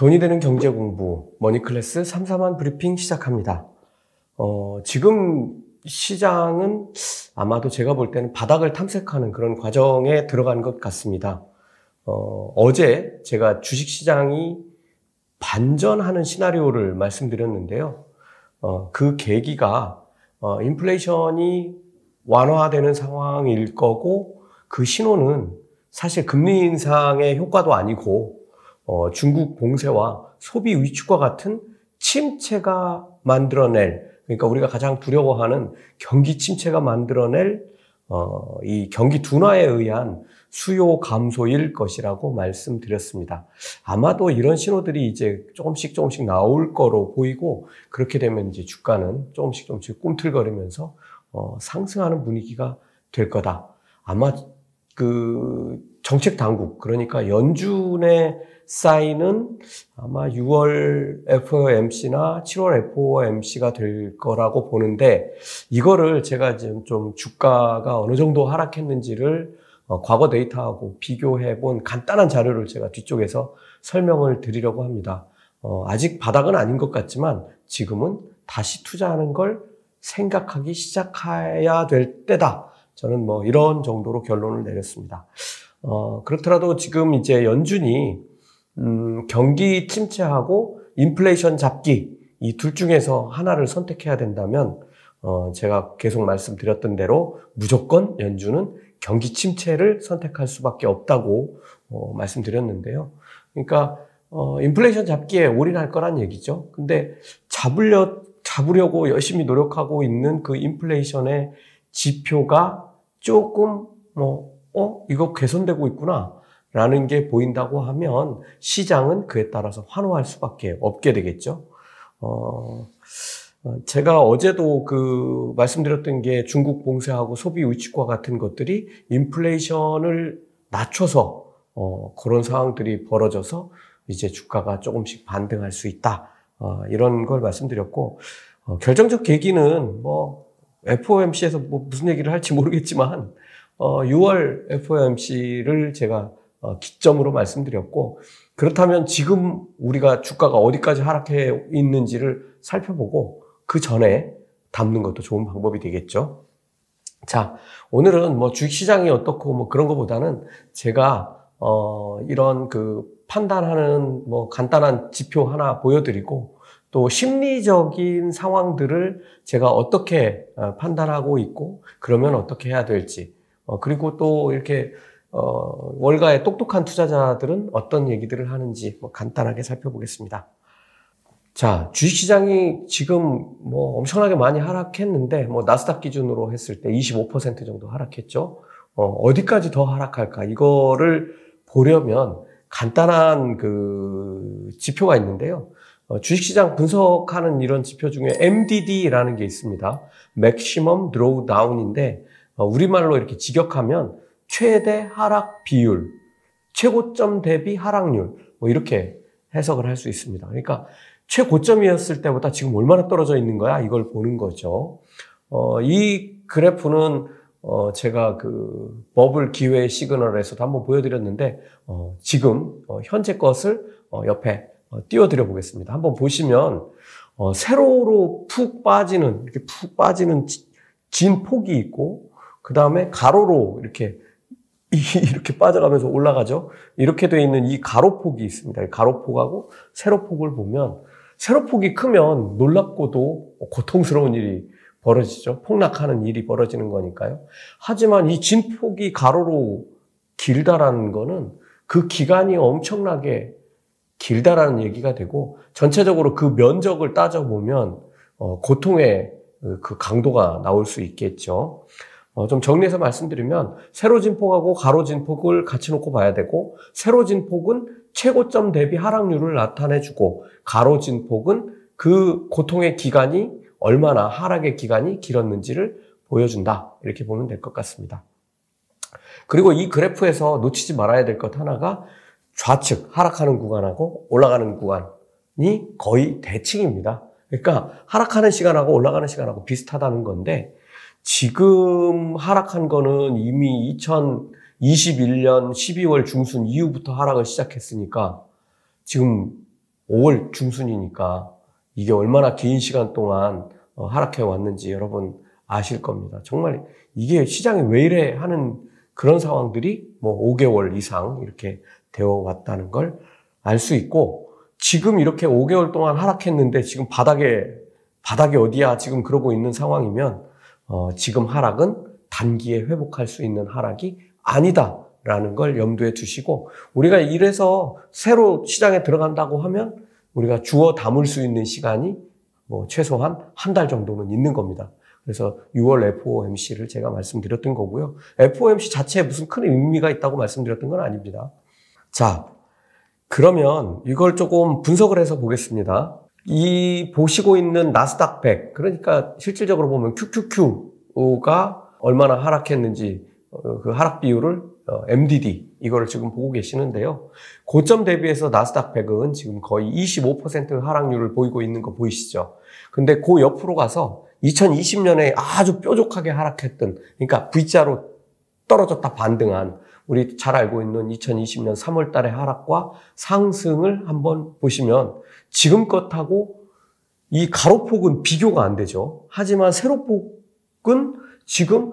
돈이 되는 경제 공부 머니클래스 3 4만 브리핑 시작합니다. 어, 지금 시장은 아마도 제가 볼 때는 바닥을 탐색하는 그런 과정에 들어간 것 같습니다. 어, 어제 제가 주식 시장이 반전하는 시나리오를 말씀드렸는데요. 어, 그 계기가 어, 인플레이션이 완화되는 상황일 거고 그 신호는 사실 금리 인상의 효과도 아니고 어, 중국 봉쇄와 소비 위축과 같은 침체가 만들어낼 그러니까 우리가 가장 두려워하는 경기 침체가 만들어낼 어, 이 경기 둔화에 의한 수요 감소일 것이라고 말씀드렸습니다. 아마도 이런 신호들이 이제 조금씩 조금씩 나올 거로 보이고 그렇게 되면 이제 주가는 조금씩 조금씩 꿈틀거리면서 어, 상승하는 분위기가 될 거다. 아마 그 정책 당국 그러니까 연준의 사인은 아마 6월 FOMC나 7월 FOMC가 될 거라고 보는데 이거를 제가 지금 좀 주가가 어느 정도 하락했는지를 어, 과거 데이터하고 비교해 본 간단한 자료를 제가 뒤쪽에서 설명을 드리려고 합니다. 어, 아직 바닥은 아닌 것 같지만 지금은 다시 투자하는 걸 생각하기 시작해야 될 때다. 저는 뭐 이런 정도로 결론을 내렸습니다. 어, 그렇더라도 지금 이제 연준이 음, 경기 침체하고 인플레이션 잡기 이 둘 중에서 하나를 선택해야 된다면 어, 제가 계속 말씀드렸던 대로 무조건 연준은 경기 침체를 선택할 수밖에 없다고 어, 말씀드렸는데요. 그러니까 어, 인플레이션 잡기에 올인할 거란 얘기죠. 근데 잡으려 잡으려고 열심히 노력하고 있는 그 인플레이션의 지표가 조금 뭐 어, 이거 개선되고 있구나. 라는 게 보인다고 하면 시장은 그에 따라서 환호할 수밖에 없게 되겠죠. 어, 어, 제가 어제도 그 말씀드렸던 게 중국 봉쇄하고 소비 위축과 같은 것들이 인플레이션을 낮춰서 어, 그런 상황들이 벌어져서 이제 주가가 조금씩 반등할 수 있다. 어, 이런 걸 말씀드렸고 어, 결정적 계기는 뭐 FOMC에서 뭐 무슨 얘기를 할지 모르겠지만 어, 6월 FOMC를 제가 어, 기점으로 말씀드렸고 그렇다면 지금 우리가 주가가 어디까지 하락해 있는지를 살펴보고 그 전에 담는 것도 좋은 방법이 되겠죠. 자, 오늘은 뭐 주식시장이 어떻고 뭐 그런 것보다는 제가 어 이런 그 판단하는 뭐 간단한 지표 하나 보여드리고 또 심리적인 상황들을 제가 어떻게 어, 판단하고 있고 그러면 어떻게 해야 될지 어 그리고 또 이렇게 어, 월가의 똑똑한 투자자들은 어떤 얘기들을 하는지 뭐 간단하게 살펴보겠습니다. 자, 주식시장이 지금 뭐 엄청나게 많이 하락했는데, 뭐 나스닥 기준으로 했을 때 25% 정도 하락했죠. 어, 디까지 더 하락할까? 이거를 보려면 간단한 그 지표가 있는데요. 어, 주식시장 분석하는 이런 지표 중에 MDD라는 게 있습니다. Maximum Drawdown인데, 어, 우리말로 이렇게 직역하면 최대 하락 비율, 최고점 대비 하락률, 뭐 이렇게 해석을 할 수 있습니다. 그러니까 최고점이었을 때보다 지금 얼마나 떨어져 있는 거야? 이걸 보는 거죠. 어, 이 그래프는 어, 제가 그 버블 기회 시그널에서도 한번 보여드렸는데 어, 지금 어, 현재 것을 어, 옆에 어, 띄워드려 보겠습니다. 한번 보시면 어, 세로로 푹 빠지는 이렇게 푹 빠지는 진 폭이 있고 그 다음에 가로로 이렇게 이렇게 빠져가면서 올라가죠. 이렇게 되어 있는 이 가로폭이 있습니다. 가로폭하고 세로폭을 보면 세로폭이 크면 놀랍고도 고통스러운 일이 벌어지죠. 폭락하는 일이 벌어지는 거니까요. 하지만 이 진폭이 가로로 길다라는 거는 그 기간이 엄청나게 길다라는 얘기가 되고 전체적으로 그 면적을 따져보면 어, 고통의 그 강도가 나올 수 있겠죠. 어, 좀 정리해서 말씀드리면 세로 진폭하고 가로 진폭을 같이 놓고 봐야 되고 세로 진폭은 최고점 대비 하락률을 나타내주고 가로 진폭은 그 고통의 기간이 얼마나 하락의 기간이 길었는지를 보여준다 이렇게 보면 될 것 같습니다. 그리고 이 그래프에서 놓치지 말아야 될 것 하나가 좌측 하락하는 구간하고 올라가는 구간이 거의 대칭입니다. 그러니까 하락하는 시간하고 올라가는 시간하고 비슷하다는 건데 지금 하락한 거는 이미 2021년 12월 중순 이후부터 하락을 시작했으니까 지금 5월 중순이니까 이게 얼마나 긴 시간 동안 어, 하락해 왔는지 여러분 아실 겁니다. 정말 이게 시장이 왜 이래 하는 그런 상황들이 뭐 5개월 이상 이렇게 되어 왔다는 걸 알 수 있고 지금 이렇게 5개월 동안 하락했는데 지금 바닥에 바닥이 어디야 지금 그러고 있는 상황이면 어, 지금 하락은 단기에 회복할 수 있는 하락이 아니다 라는 걸 염두에 두시고 우리가 이래서 새로 시장에 들어간다고 하면 우리가 주어 담을 수 있는 시간이 뭐 최소한 한 달 정도는 있는 겁니다. 그래서 6월 FOMC를 제가 말씀드렸던 거고요. FOMC 자체에 무슨 큰 의미가 있다고 말씀드렸던 건 아닙니다. 자, 그러면 이걸 조금 분석을 해서 보겠습니다. 이 보시고 있는 나스닥 100, 그러니까 실질적으로 보면 QQQ가 얼마나 하락했는지 어, 그 하락 비율을 MDD 어, 이거를 지금 보고 계시는데요. 고점 대비해서 나스닥 100은 지금 거의 25% 하락률을 보이고 있는 거 보이시죠? 근데 그 옆으로 가서 2020년에 아주 뾰족하게 하락했던 그러니까 V자로 떨어졌다 반등한 우리 잘 알고 있는 2020년 3월 달의 하락과 상승을 한번 보시면 지금 것하고 이 가로폭은 비교가 안 되죠. 하지만 세로폭은 지금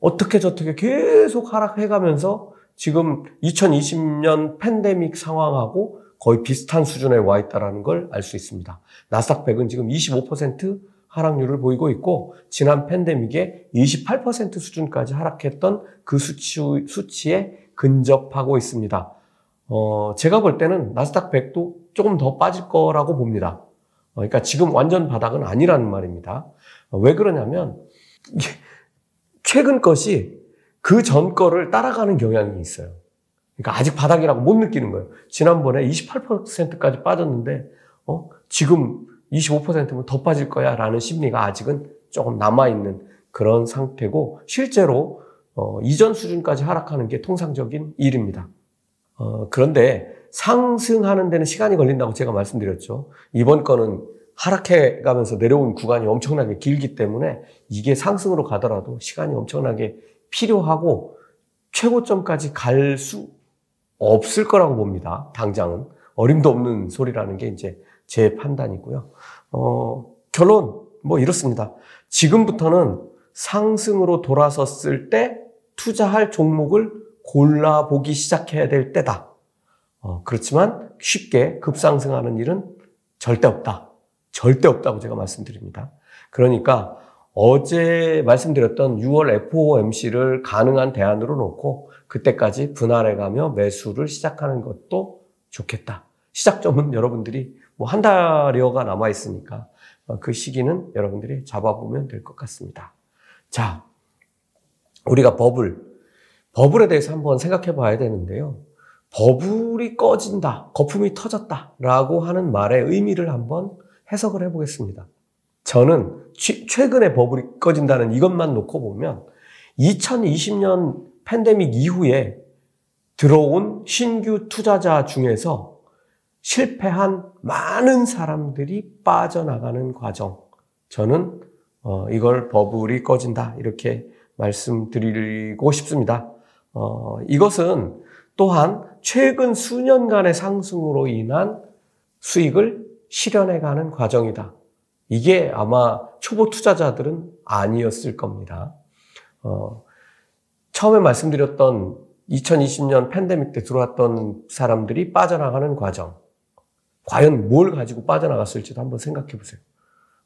어떻게 저떻게 계속 하락해가면서 지금 2020년 팬데믹 상황하고 거의 비슷한 수준에 와 있다는 걸 알 수 있습니다. 나스닥 100은 지금 25% 하락률을 보이고 있고 지난 팬데믹에 28% 수준까지 하락했던 그 수치, 수치에 근접하고 있습니다. 어, 제가 볼 때는 나스닥 100도 조금 더 빠질 거라고 봅니다. 어, 그러니까 지금 완전 바닥은 아니라는 말입니다. 어, 왜 그러냐면 최근 것이 그 전 거를 따라가는 경향이 있어요. 그러니까 아직 바닥이라고 못 느끼는 거예요. 지난번에 28%까지 빠졌는데 어? 지금 25%면 더 빠질 거야 라는 심리가 아직은 조금 남아 있는 그런 상태고 실제로 어, 이전 수준까지 하락하는 게 통상적인 일입니다. 어, 그런데 상승하는 데는 시간이 걸린다고 제가 말씀드렸죠. 이번 거는 하락해 가면서 내려온 구간이 엄청나게 길기 때문에 이게 상승으로 가더라도 시간이 엄청나게 필요하고 최고점까지 갈 수 없을 거라고 봅니다. 당장은. 어림도 없는 소리라는 게 이제 제 판단이고요. 어, 결론, 뭐 이렇습니다. 지금부터는 상승으로 돌아섰을 때 투자할 종목을 골라보기 시작해야 될 때다. 어, 그렇지만 쉽게 급상승하는 일은 절대 없다. 절대 없다고 제가 말씀드립니다. 그러니까 어제 말씀드렸던 6월 FOMC를 가능한 대안으로 놓고 그때까지 분할해가며 매수를 시작하는 것도 좋겠다. 시작점은 여러분들이 뭐 한 달여가 남아 있으니까 어, 그 시기는 여러분들이 잡아보면 될 것 같습니다. 자, 우리가 버블, 버블에 대해서 한번 생각해 봐야 되는데요. 버블이 꺼진다, 거품이 터졌다 라고 하는 말의 의미를 한번 해석을 해 보겠습니다. 저는 최근에 버블이 꺼진다는 이것만 놓고 보면 2020년 팬데믹 이후에 들어온 신규 투자자 중에서 실패한 많은 사람들이 빠져나가는 과정. 저는 어, 이걸 버블이 꺼진다 이렇게 말씀드리고 싶습니다. 어, 이것은 또한 최근 수년간의 상승으로 인한 수익을 실현해가는 과정이다. 이게 아마 초보 투자자들은 아니었을 겁니다. 어, 처음에 말씀드렸던 2020년 팬데믹 때 들어왔던 사람들이 빠져나가는 과정. 과연 뭘 가지고 빠져나갔을지도 한번 생각해 보세요.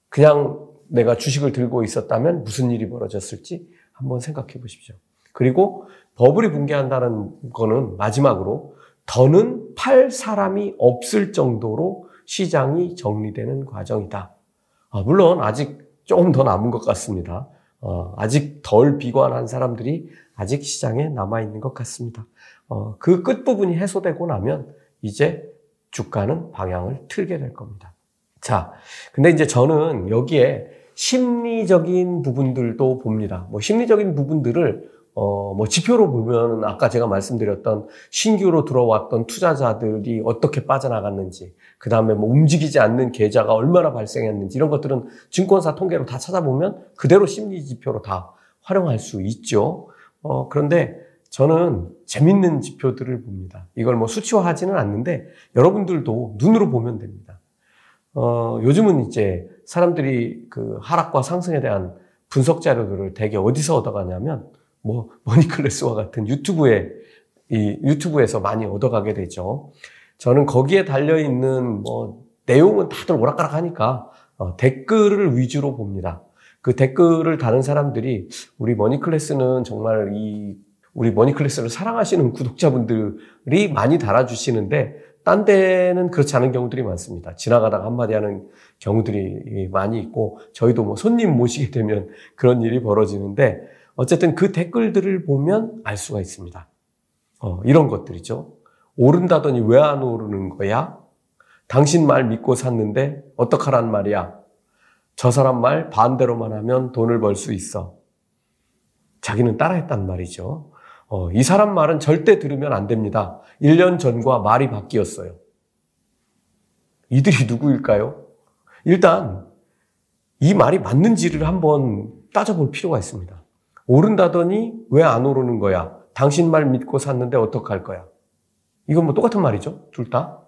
그냥 내가 주식을 들고 있었다면 무슨 일이 벌어졌을지 한번 생각해 보십시오. 그리고 버블이 붕괴한다는 거는 마지막으로 더는 팔 사람이 없을 정도로 시장이 정리되는 과정이다. 아, 물론 아직 조금 더 남은 것 같습니다. 어, 아직 덜 비관한 사람들이 아직 시장에 남아 있는 것 같습니다. 어, 그 끝부분이 해소되고 나면 이제 주가는 방향을 틀게 될 겁니다. 자, 근데 이제 저는 여기에 심리적인 부분들도 봅니다. 뭐 심리적인 부분들을 어, 뭐 지표로 보면 아까 제가 말씀드렸던 신규로 들어왔던 투자자들이 어떻게 빠져나갔는지, 그 다음에 뭐 움직이지 않는 계좌가 얼마나 발생했는지 이런 것들은 증권사 통계로 다 찾아보면 그대로 심리 지표로 다 활용할 수 있죠. 어, 그런데 저는 재밌는 지표들을 봅니다. 이걸 뭐 수치화하지는 않는데 여러분들도 눈으로 보면 됩니다. 어, 요즘은 이제 사람들이 그 하락과 상승에 대한 분석 자료들을 대개 어디서 얻어가냐면 뭐 머니클래스와 같은 유튜브에 이 유튜브에서 많이 얻어가게 되죠. 저는 거기에 달려 있는 뭐 내용은 다들 오락가락하니까 어, 댓글을 위주로 봅니다. 그 댓글을 다는 사람들이 우리 머니클래스는 정말 이 우리 머니클래스를 사랑하시는 구독자분들이 많이 달아주시는데 딴 데는 그렇지 않은 경우들이 많습니다. 지나가다가 한마디 하는 경우들이 많이 있고 저희도 뭐 손님 모시게 되면 그런 일이 벌어지는데 어쨌든 그 댓글들을 보면 알 수가 있습니다. 어, 이런 것들이죠. 오른다더니 왜 안 오르는 거야? 당신 말 믿고 샀는데 어떡하란 말이야? 저 사람 말 반대로만 하면 돈을 벌 수 있어. 자기는 따라했단 말이죠. 어, 이 사람 말은 절대 들으면 안 됩니다. 1년 전과 말이 바뀌었어요. 이들이 누구일까요? 일단 이 말이 맞는지를 한번 따져볼 필요가 있습니다. 오른다더니 왜 안 오르는 거야? 당신 말 믿고 샀는데 어떡할 거야? 이건 뭐 똑같은 말이죠. 둘 다.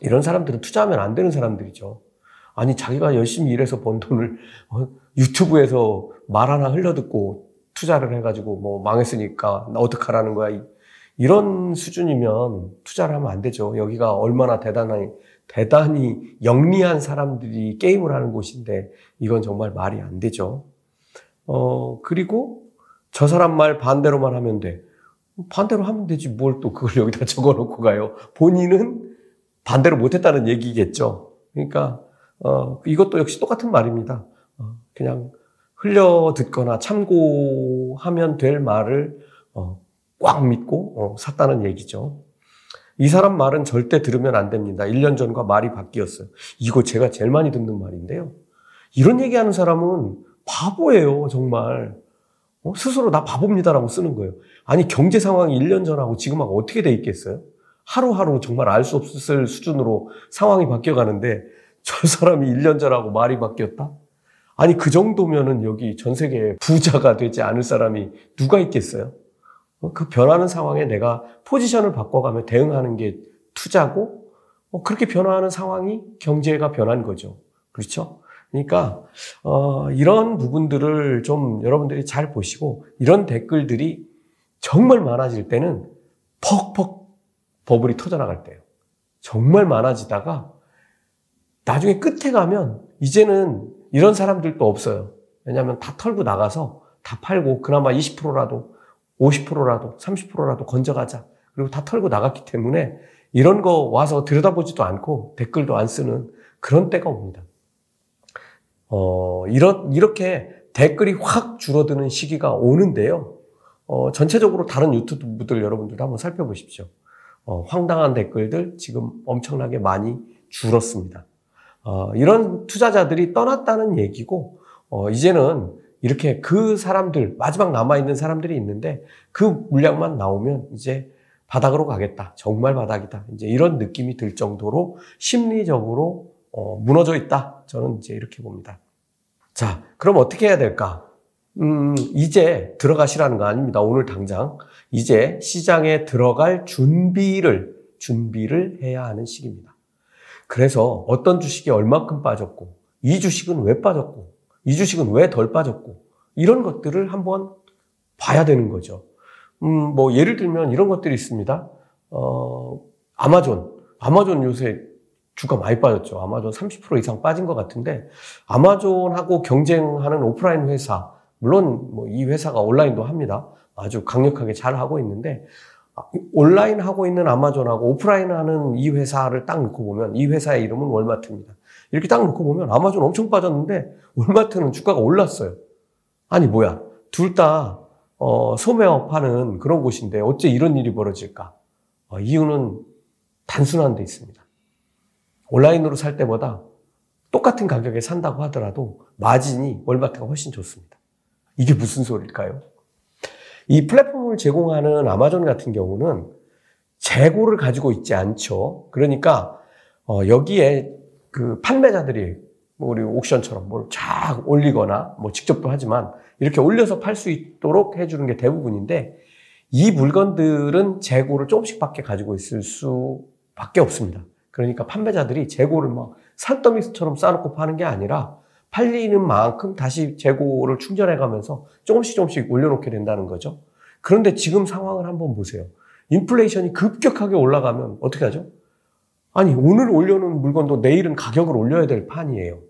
이런 사람들은 투자하면 안 되는 사람들이죠. 아니, 자기가 열심히 일해서 번 돈을 어, 유튜브에서 말 하나 흘려듣고 투자를 해가지고 뭐 망했으니까 나 어떡하라는 거야. 이런 수준이면 투자를 하면 안 되죠. 여기가 얼마나 대단한, 대단히 영리한 사람들이 게임을 하는 곳인데 이건 정말 말이 안 되죠. 어, 그리고 저 사람 말 반대로만 하면 돼. 반대로 하면 되지. 뭘 또 그걸 여기다 적어 놓고 가요. 본인은 반대로 못했다는 얘기겠죠. 그러니까, 어, 이것도 역시 똑같은 말입니다. 어, 그냥 흘려 듣거나 참고하면 될 말을, 어, 꽉 믿고, 어, 샀다는 얘기죠. 이 사람 말은 절대 들으면 안 됩니다. 1년 전과 말이 바뀌었어요. 이거 제가 제일 많이 듣는 말인데요. 이런 얘기하는 사람은 바보예요, 정말. 어? 스스로 나 바보입니다라고 쓰는 거예요. 아니, 경제 상황이 1년 전하고 지금하고 어떻게 돼 있겠어요? 하루하루 정말 알 수 없을 수준으로 상황이 바뀌어 가는데 저 사람이 1년 전하고 말이 바뀌었다? 아니, 그 정도면은 여기 전 세계 부자가 되지 않을 사람이 누가 있겠어요? 어, 그 변하는 상황에 내가 포지션을 바꿔가며 대응하는 게 투자고, 어, 그렇게 변화하는 상황이 경제가 변한 거죠. 그렇죠? 그러니까 어, 이런 부분들을 좀 여러분들이 잘 보시고 이런 댓글들이 정말 많아질 때는 퍽퍽 버블이 터져나갈 때예요. 정말 많아지다가 나중에 끝에 가면 이제는 이런 사람들도 없어요. 왜냐하면 다 털고 나가서 다 팔고 그나마 20%라도 50%라도 30%라도 건져가자. 그리고 다 털고 나갔기 때문에 이런 거 와서 들여다보지도 않고 댓글도 안 쓰는 그런 때가 옵니다. 어, 이런, 이렇게 댓글이 확 줄어드는 시기가 오는데요. 어, 전체적으로 다른 유튜브들 여러분들도 한번 살펴보십시오. 어, 황당한 댓글들 지금 엄청나게 많이 줄었습니다. 어, 이런 투자자들이 떠났다는 얘기고, 어, 이제는 이렇게 그 사람들, 마지막 남아있는 사람들이 있는데 그 물량만 나오면 이제 바닥으로 가겠다. 정말 바닥이다. 이제 이런 느낌이 들 정도로 심리적으로 어, 무너져 있다. 저는 이제 이렇게 봅니다. 자, 그럼 어떻게 해야 될까? 음, 이제 들어가시라는 거 아닙니다. 오늘 당장. 이제 시장에 들어갈 준비를, 준비를 해야 하는 시기입니다. 그래서 어떤 주식이 얼마큼 빠졌고, 이 주식은 왜 빠졌고, 이 주식은 왜 덜 빠졌고, 이런 것들을 한번 봐야 되는 거죠. 음, 뭐, 예를 들면 이런 것들이 있습니다. 어, 아마존. 아마존 요새 주가 많이 빠졌죠. 아마존 30% 이상 빠진 것 같은데 아마존하고 경쟁하는 오프라인 회사 물론 뭐 이 회사가 온라인도 합니다. 아주 강력하게 잘 하고 있는데 온라인 하고 있는 아마존하고 오프라인 하는 이 회사를 딱 놓고 보면 이 회사의 이름은 월마트입니다. 이렇게 딱 놓고 보면 아마존 엄청 빠졌는데 월마트는 주가가 올랐어요. 아니 뭐야 둘다 어, 소매업 하는 그런 곳인데 어째 이런 일이 벌어질까? 어, 이유는 단순한 데 있습니다. 온라인으로 살 때보다 똑같은 가격에 산다고 하더라도 마진이 월마트가 훨씬 좋습니다. 이게 무슨 소리일까요? 이 플랫폼을 제공하는 아마존 같은 경우는 재고를 가지고 있지 않죠. 그러니까 어, 여기에 그 판매자들이 뭐 우리 옥션처럼 뭘 쫙 올리거나 뭐 직접도 하지만 이렇게 올려서 팔 수 있도록 해주는 게 대부분인데 이 물건들은 재고를 조금씩밖에 가지고 있을 수밖에 없습니다. 그러니까 판매자들이 재고를 막 산더미처럼 쌓아놓고 파는 게 아니라 팔리는 만큼 다시 재고를 충전해 가면서 조금씩 조금씩 올려놓게 된다는 거죠. 그런데 지금 상황을 한번 보세요. 인플레이션이 급격하게 올라가면 어떻게 하죠? 아니, 오늘 올려놓은 물건도 내일은 가격을 올려야 될 판이에요.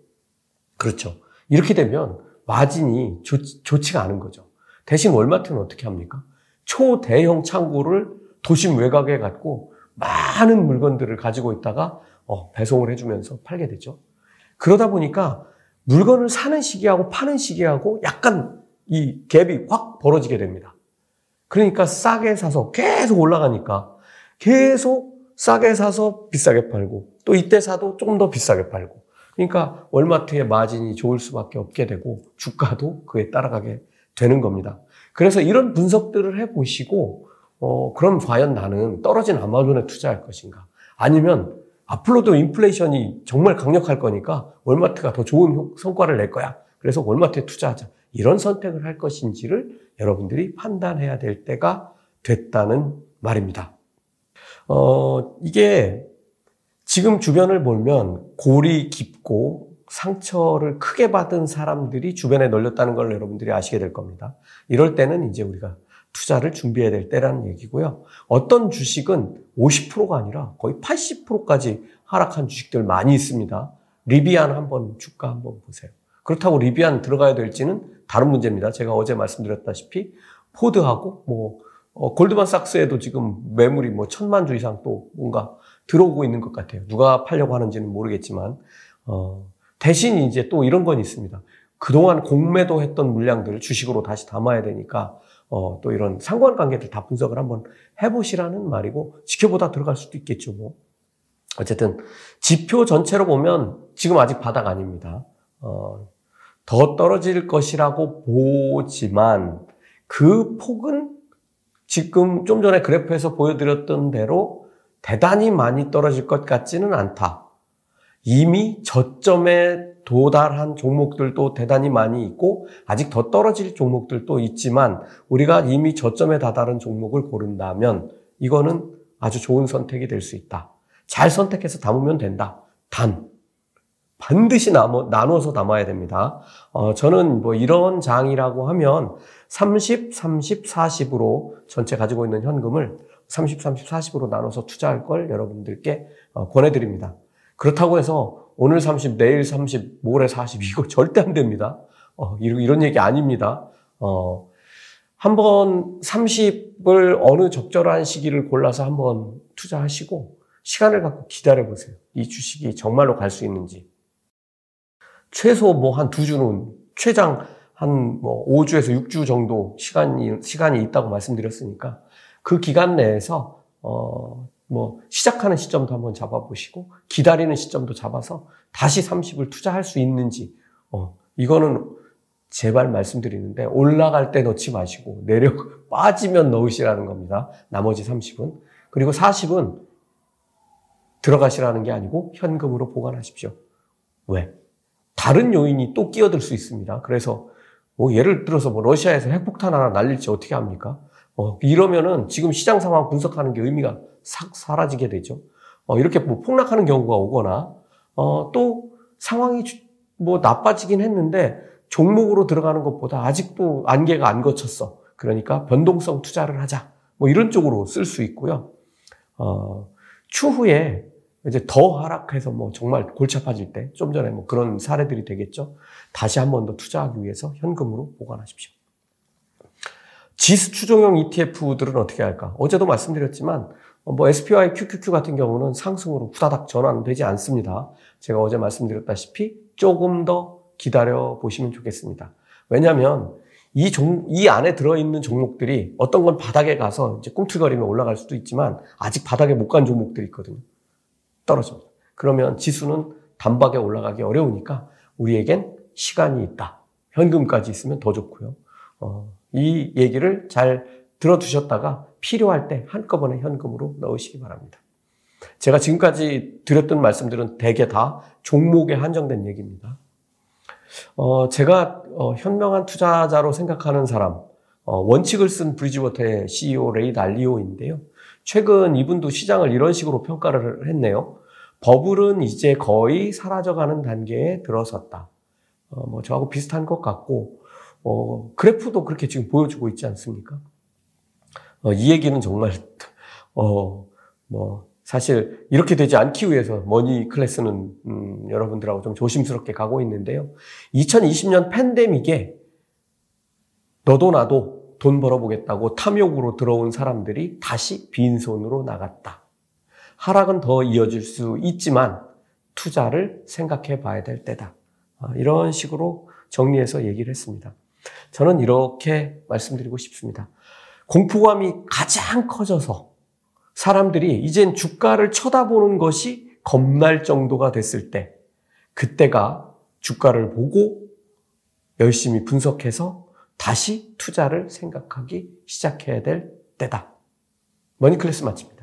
그렇죠. 이렇게 되면 마진이 좋, 좋지가 않은 거죠. 대신 월마트는 어떻게 합니까? 초대형 창고를 도심 외곽에 갖고 많은 물건들을 가지고 있다가 어, 배송을 해주면서 팔게 되죠. 그러다 보니까 물건을 사는 시기하고 파는 시기하고 약간 이 갭이 확 벌어지게 됩니다. 그러니까 싸게 사서 계속 올라가니까 계속 싸게 사서 비싸게 팔고 또 이때 사도 조금 더 비싸게 팔고 그러니까 월마트의 마진이 좋을 수밖에 없게 되고 주가도 그에 따라가게 되는 겁니다. 그래서 이런 분석들을 해보시고 어, 그럼 과연 나는 떨어진 아마존에 투자할 것인가? 아니면 앞으로도 인플레이션이 정말 강력할 거니까 월마트가 더 좋은 성과를 낼 거야. 그래서 월마트에 투자하자. 이런 선택을 할 것인지를 여러분들이 판단해야 될 때가 됐다는 말입니다. 어, 이게 지금 주변을 보면 골이 깊고 상처를 크게 받은 사람들이 주변에 널렸다는 걸 여러분들이 아시게 될 겁니다. 이럴 때는 이제 우리가 투자를 준비해야 될 때라는 얘기고요. 어떤 주식은 50%가 아니라 거의 80%까지 하락한 주식들 많이 있습니다. 리비안 한번 주가 한번 보세요. 그렇다고 리비안 들어가야 될지는 다른 문제입니다. 제가 어제 말씀드렸다시피 포드하고 뭐 어, 골드만삭스에도 지금 매물이 뭐 천만 주 이상 또 뭔가 들어오고 있는 것 같아요. 누가 팔려고 하는지는 모르겠지만 어, 대신 이제 또 이런 건 있습니다. 그동안 공매도 했던 물량들을 주식으로 다시 담아야 되니까 어, 또 이런 상관관계들 다 분석을 한번 해보시라는 말이고 지켜보다 들어갈 수도 있겠죠. 뭐. 어쨌든 지표 전체로 보면 지금 아직 바닥 아닙니다. 어, 더 떨어질 것이라고 보지만 그 폭은 지금 좀 전에 그래프에서 보여드렸던 대로 대단히 많이 떨어질 것 같지는 않다. 이미 저점에 도달한 종목들도 대단히 많이 있고 아직 더 떨어질 종목들도 있지만 우리가 이미 저점에 다다른 종목을 고른다면 이거는 아주 좋은 선택이 될 수 있다. 잘 선택해서 담으면 된다. 단 반드시 나눠, 나눠서 담아야 됩니다. 어, 저는 뭐 이런 장이라고 하면 30, 30, 40으로 전체 가지고 있는 현금을 30, 30, 40으로 나눠서 투자할 걸 여러분들께 어, 권해드립니다. 그렇다고 해서 오늘 30, 내일 30, 모레 40 이거 절대 안 됩니다. 어, 이런 얘기 아닙니다. 어, 한번 30을 어느 적절한 시기를 골라서 한번 투자하시고 시간을 갖고 기다려 보세요. 이 주식이 정말로 갈 수 있는지. 최소 뭐 한 두 주는 최장 한 뭐 5주에서 6주 정도 시간이 시간이 있다고 말씀드렸으니까 그 기간 내에서 어뭐 시작하는 시점도 한번 잡아보시고 기다리는 시점도 잡아서 다시 30을 투자할 수 있는지 어 이거는 제발 말씀드리는데 올라갈 때 넣지 마시고 내려 빠지면 넣으시라는 겁니다. 나머지 30은 그리고 40은 들어가시라는 게 아니고 현금으로 보관하십시오. 왜? 다른 요인이 또 끼어들 수 있습니다. 그래서 뭐 예를 들어서 뭐 러시아에서 핵폭탄 하나 날릴지 어떻게 합니까? 어, 이러면은 지금 시장 상황 분석하는 게 의미가 싹 사라지게 되죠. 어, 이렇게 뭐 폭락하는 경우가 오거나 어, 또 상황이 뭐 나빠지긴 했는데 종목으로 들어가는 것보다 아직도 안개가 안 거쳤어. 그러니까 변동성 투자를 하자. 뭐 이런 쪽으로 쓸 수 있고요. 어, 추후에 이제 더 하락해서 뭐 정말 골치 아파질 때, 좀 전에 뭐 그런 사례들이 되겠죠. 다시 한 번 더 투자하기 위해서 현금으로 보관하십시오. 지수 추종형 ETF들은 어떻게 할까? 어제도 말씀드렸지만, 뭐 SPY QQQ 같은 경우는 상승으로 후다닥 전환되지 않습니다. 제가 어제 말씀드렸다시피 조금 더 기다려 보시면 좋겠습니다. 왜냐하면 이 종, 이 안에 들어있는 종목들이 어떤 건 바닥에 가서 이제 꿈틀거리며 올라갈 수도 있지만 아직 바닥에 못 간 종목들이 있거든요. 떨어집니다. 그러면 지수는 단박에 올라가기 어려우니까 우리에겐 시간이 있다. 현금까지 있으면 더 좋고요. 어, 이 얘기를 잘 들어두셨다가 필요할 때 한꺼번에 현금으로 넣으시기 바랍니다. 제가 지금까지 드렸던 말씀들은 대개 다 종목에 한정된 얘기입니다. 어, 제가 어, 현명한 투자자로 생각하는 사람, 어, 원칙을 쓴 브리지워터의 CEO 레이 달리오인데요. 최근 이분도 시장을 이런 식으로 평가를 했네요. 버블은 이제 거의 사라져가는 단계에 들어섰다. 어, 뭐 저하고 비슷한 것 같고 어, 그래프도 그렇게 지금 보여주고 있지 않습니까? 어, 이 얘기는 정말 어, 뭐 사실 이렇게 되지 않기 위해서 머니 클래스는 음, 여러분들하고 좀 조심스럽게 가고 있는데요. 2020년 팬데믹에 너도 나도 돈 벌어보겠다고 탐욕으로 들어온 사람들이 다시 빈손으로 나갔다. 하락은 더 이어질 수 있지만 투자를 생각해 봐야 될 때다. 아, 이런 식으로 정리해서 얘기를 했습니다. 저는 이렇게 말씀드리고 싶습니다. 공포감이 가장 커져서 사람들이 이젠 주가를 쳐다보는 것이 겁날 정도가 됐을 때, 그때가 주가를 보고 열심히 분석해서 다시 투자를 생각하기 시작해야 될 때다. 머니클래스 마칩니다.